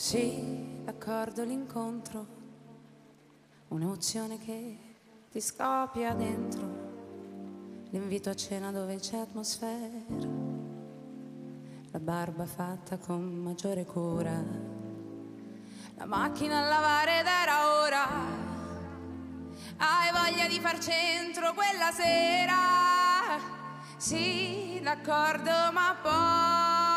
Sì, d'accordo l'incontro, un'emozione che ti scoppia dentro, l'invito a cena dove c'è atmosfera, la barba fatta con maggiore cura, la macchina a lavare ed era ora, hai voglia di far centro quella sera, sì, d'accordo, ma poi...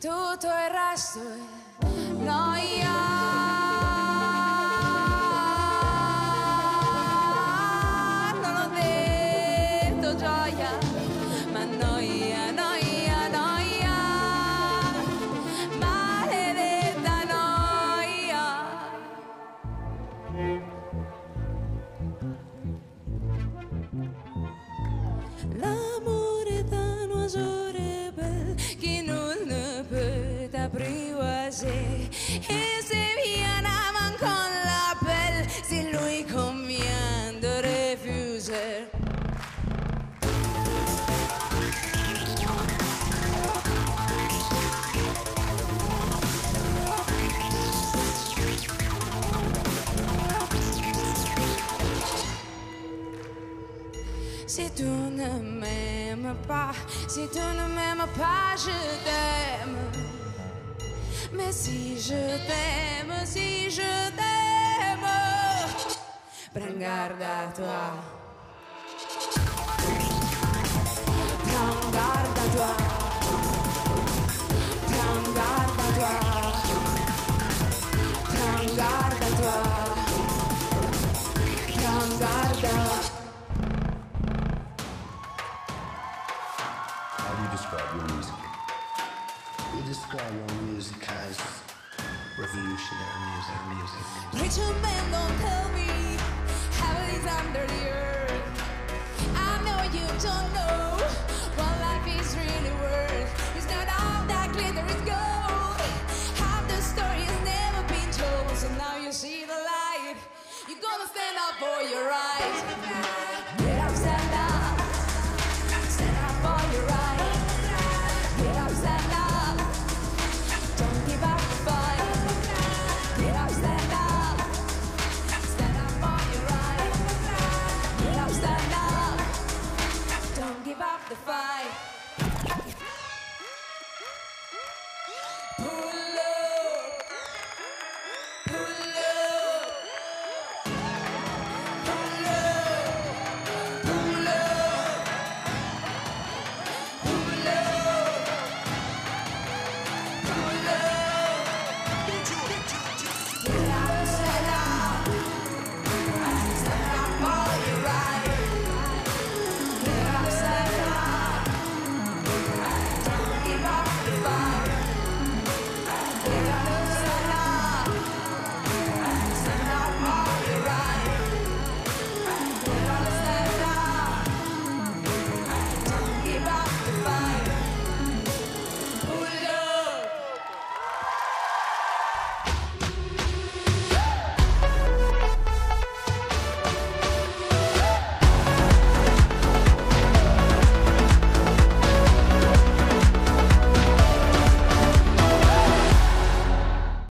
tutto il resto è noia. Et c'est bien avant qu'on l'appelle, c'est lui vient de refuser. Si tu ne m'aimes pas, si tu ne m'aimes pas, je t'aime. Mais si je t'aime, si je t'aime, prends garde à toi. Prends garde à toi. Prends garde à toi. Prends garde à toi. Prends garde à How We describe our music as revolutionary music, music, music. Preacher man, don't tell me heaven is under the earth. I know you don't know what life is really worth. It's not all that glitter is gold. Half the story has never been told, so now you see the light. You're gonna stand up for your rights.